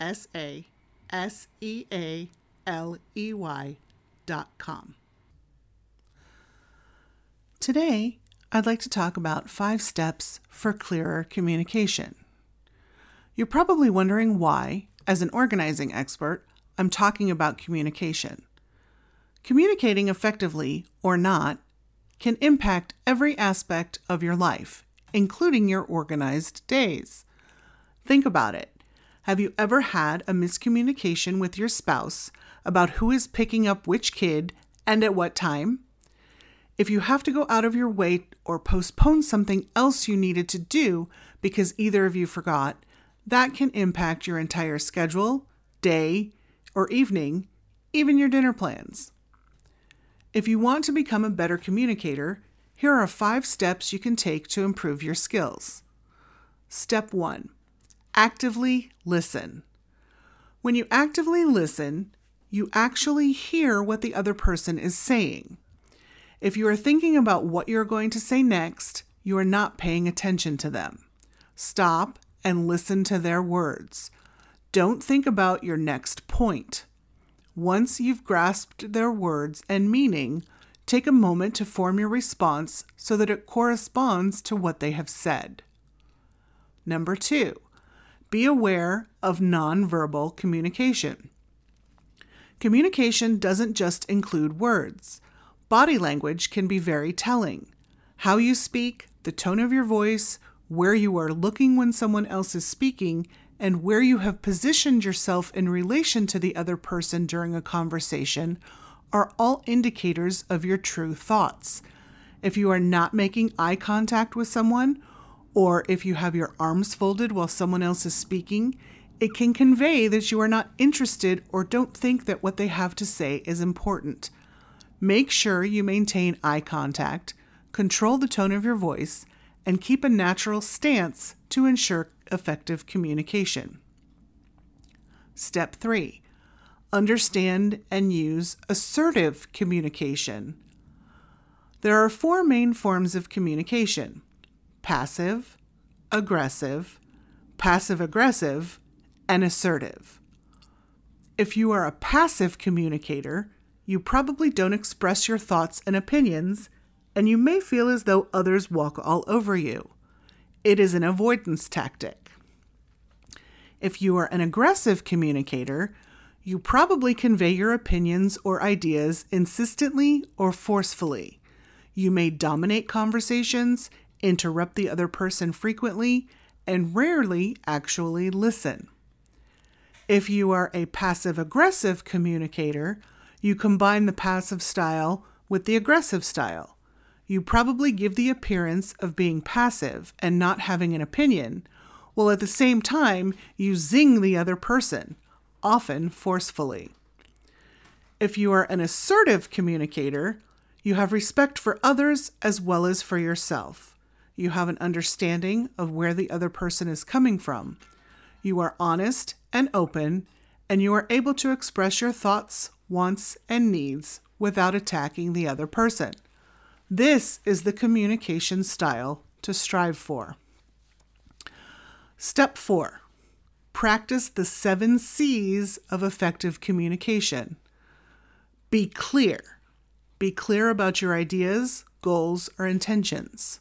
S A S E A L E Y dot com. Today, I'd like to talk about five steps for clearer communication. You're probably wondering why, as an organizing expert, I'm talking about communication. Communicating effectively or not can impact every aspect of your life, including your organized days. Think about it. Have you ever had a miscommunication with your spouse about who is picking up which kid and at what time? If you have to go out of your way or postpone something else you needed to do because either of you forgot, that can impact your entire schedule, day, or evening, even your dinner plans. If you want to become a better communicator, here are five steps you can take to improve your skills. Step 1 Actively listen. When you actively listen, you actually hear what the other person is saying. If you are thinking about what you're going to say next, you are not paying attention to them. Stop and listen to their words. Don't think about your next point. Once you've grasped their words and meaning, take a moment to form your response so that it corresponds to what they have said. Number two, be aware of nonverbal communication. Communication doesn't just include words. Body language can be very telling. How you speak, the tone of your voice, where you are looking when someone else is speaking, and where you have positioned yourself in relation to the other person during a conversation are all indicators of your true thoughts. If you are not making eye contact with someone, or if you have your arms folded while someone else is speaking, it can convey that you are not interested or don't think that what they have to say is important. Make sure you maintain eye contact, control the tone of your voice, and keep a natural stance to ensure effective communication. Step 3 Understand and use assertive communication. There are four main forms of communication passive, aggressive, passive aggressive, and assertive. If you are a passive communicator, you probably don't express your thoughts and opinions, and you may feel as though others walk all over you. It is an avoidance tactic. If you are an aggressive communicator, you probably convey your opinions or ideas insistently or forcefully. You may dominate conversations, interrupt the other person frequently, and rarely actually listen. If you are a passive aggressive communicator, you combine the passive style with the aggressive style. You probably give the appearance of being passive and not having an opinion, while at the same time you zing the other person, often forcefully. If you are an assertive communicator, you have respect for others as well as for yourself. You have an understanding of where the other person is coming from. You are honest and open, and you are able to express your thoughts, wants, and needs without attacking the other person. This is the communication style to strive for. Step 4 Practice the seven C's of effective communication. Be clear. Be clear about your ideas, goals, or intentions.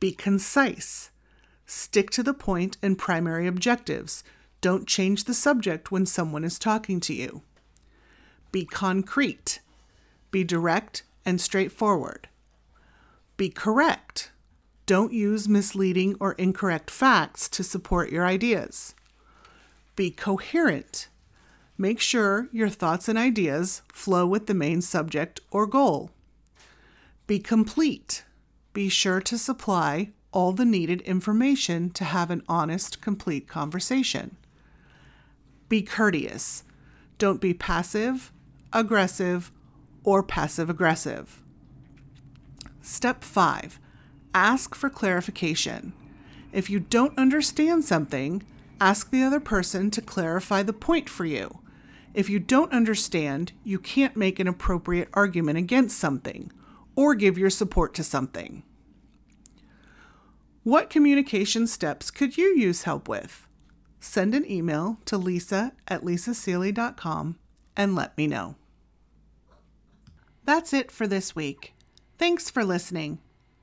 Be concise. Stick to the point and primary objectives. Don't change the subject when someone is talking to you. Be concrete. Be direct and straightforward. Be correct. Don't use misleading or incorrect facts to support your ideas. Be coherent. Make sure your thoughts and ideas flow with the main subject or goal. Be complete be sure to supply all the needed information to have an honest, complete conversation. Be courteous. Don't be passive, aggressive, or passive aggressive. Step 5 Ask for clarification. If you don't understand something, ask the other person to clarify the point for you. If you don't understand, you can't make an appropriate argument against something or give your support to something. What communication steps could you use help with? Send an email to lisa at lisasealey.com and let me know. That's it for this week. Thanks for listening.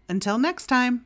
Until next time.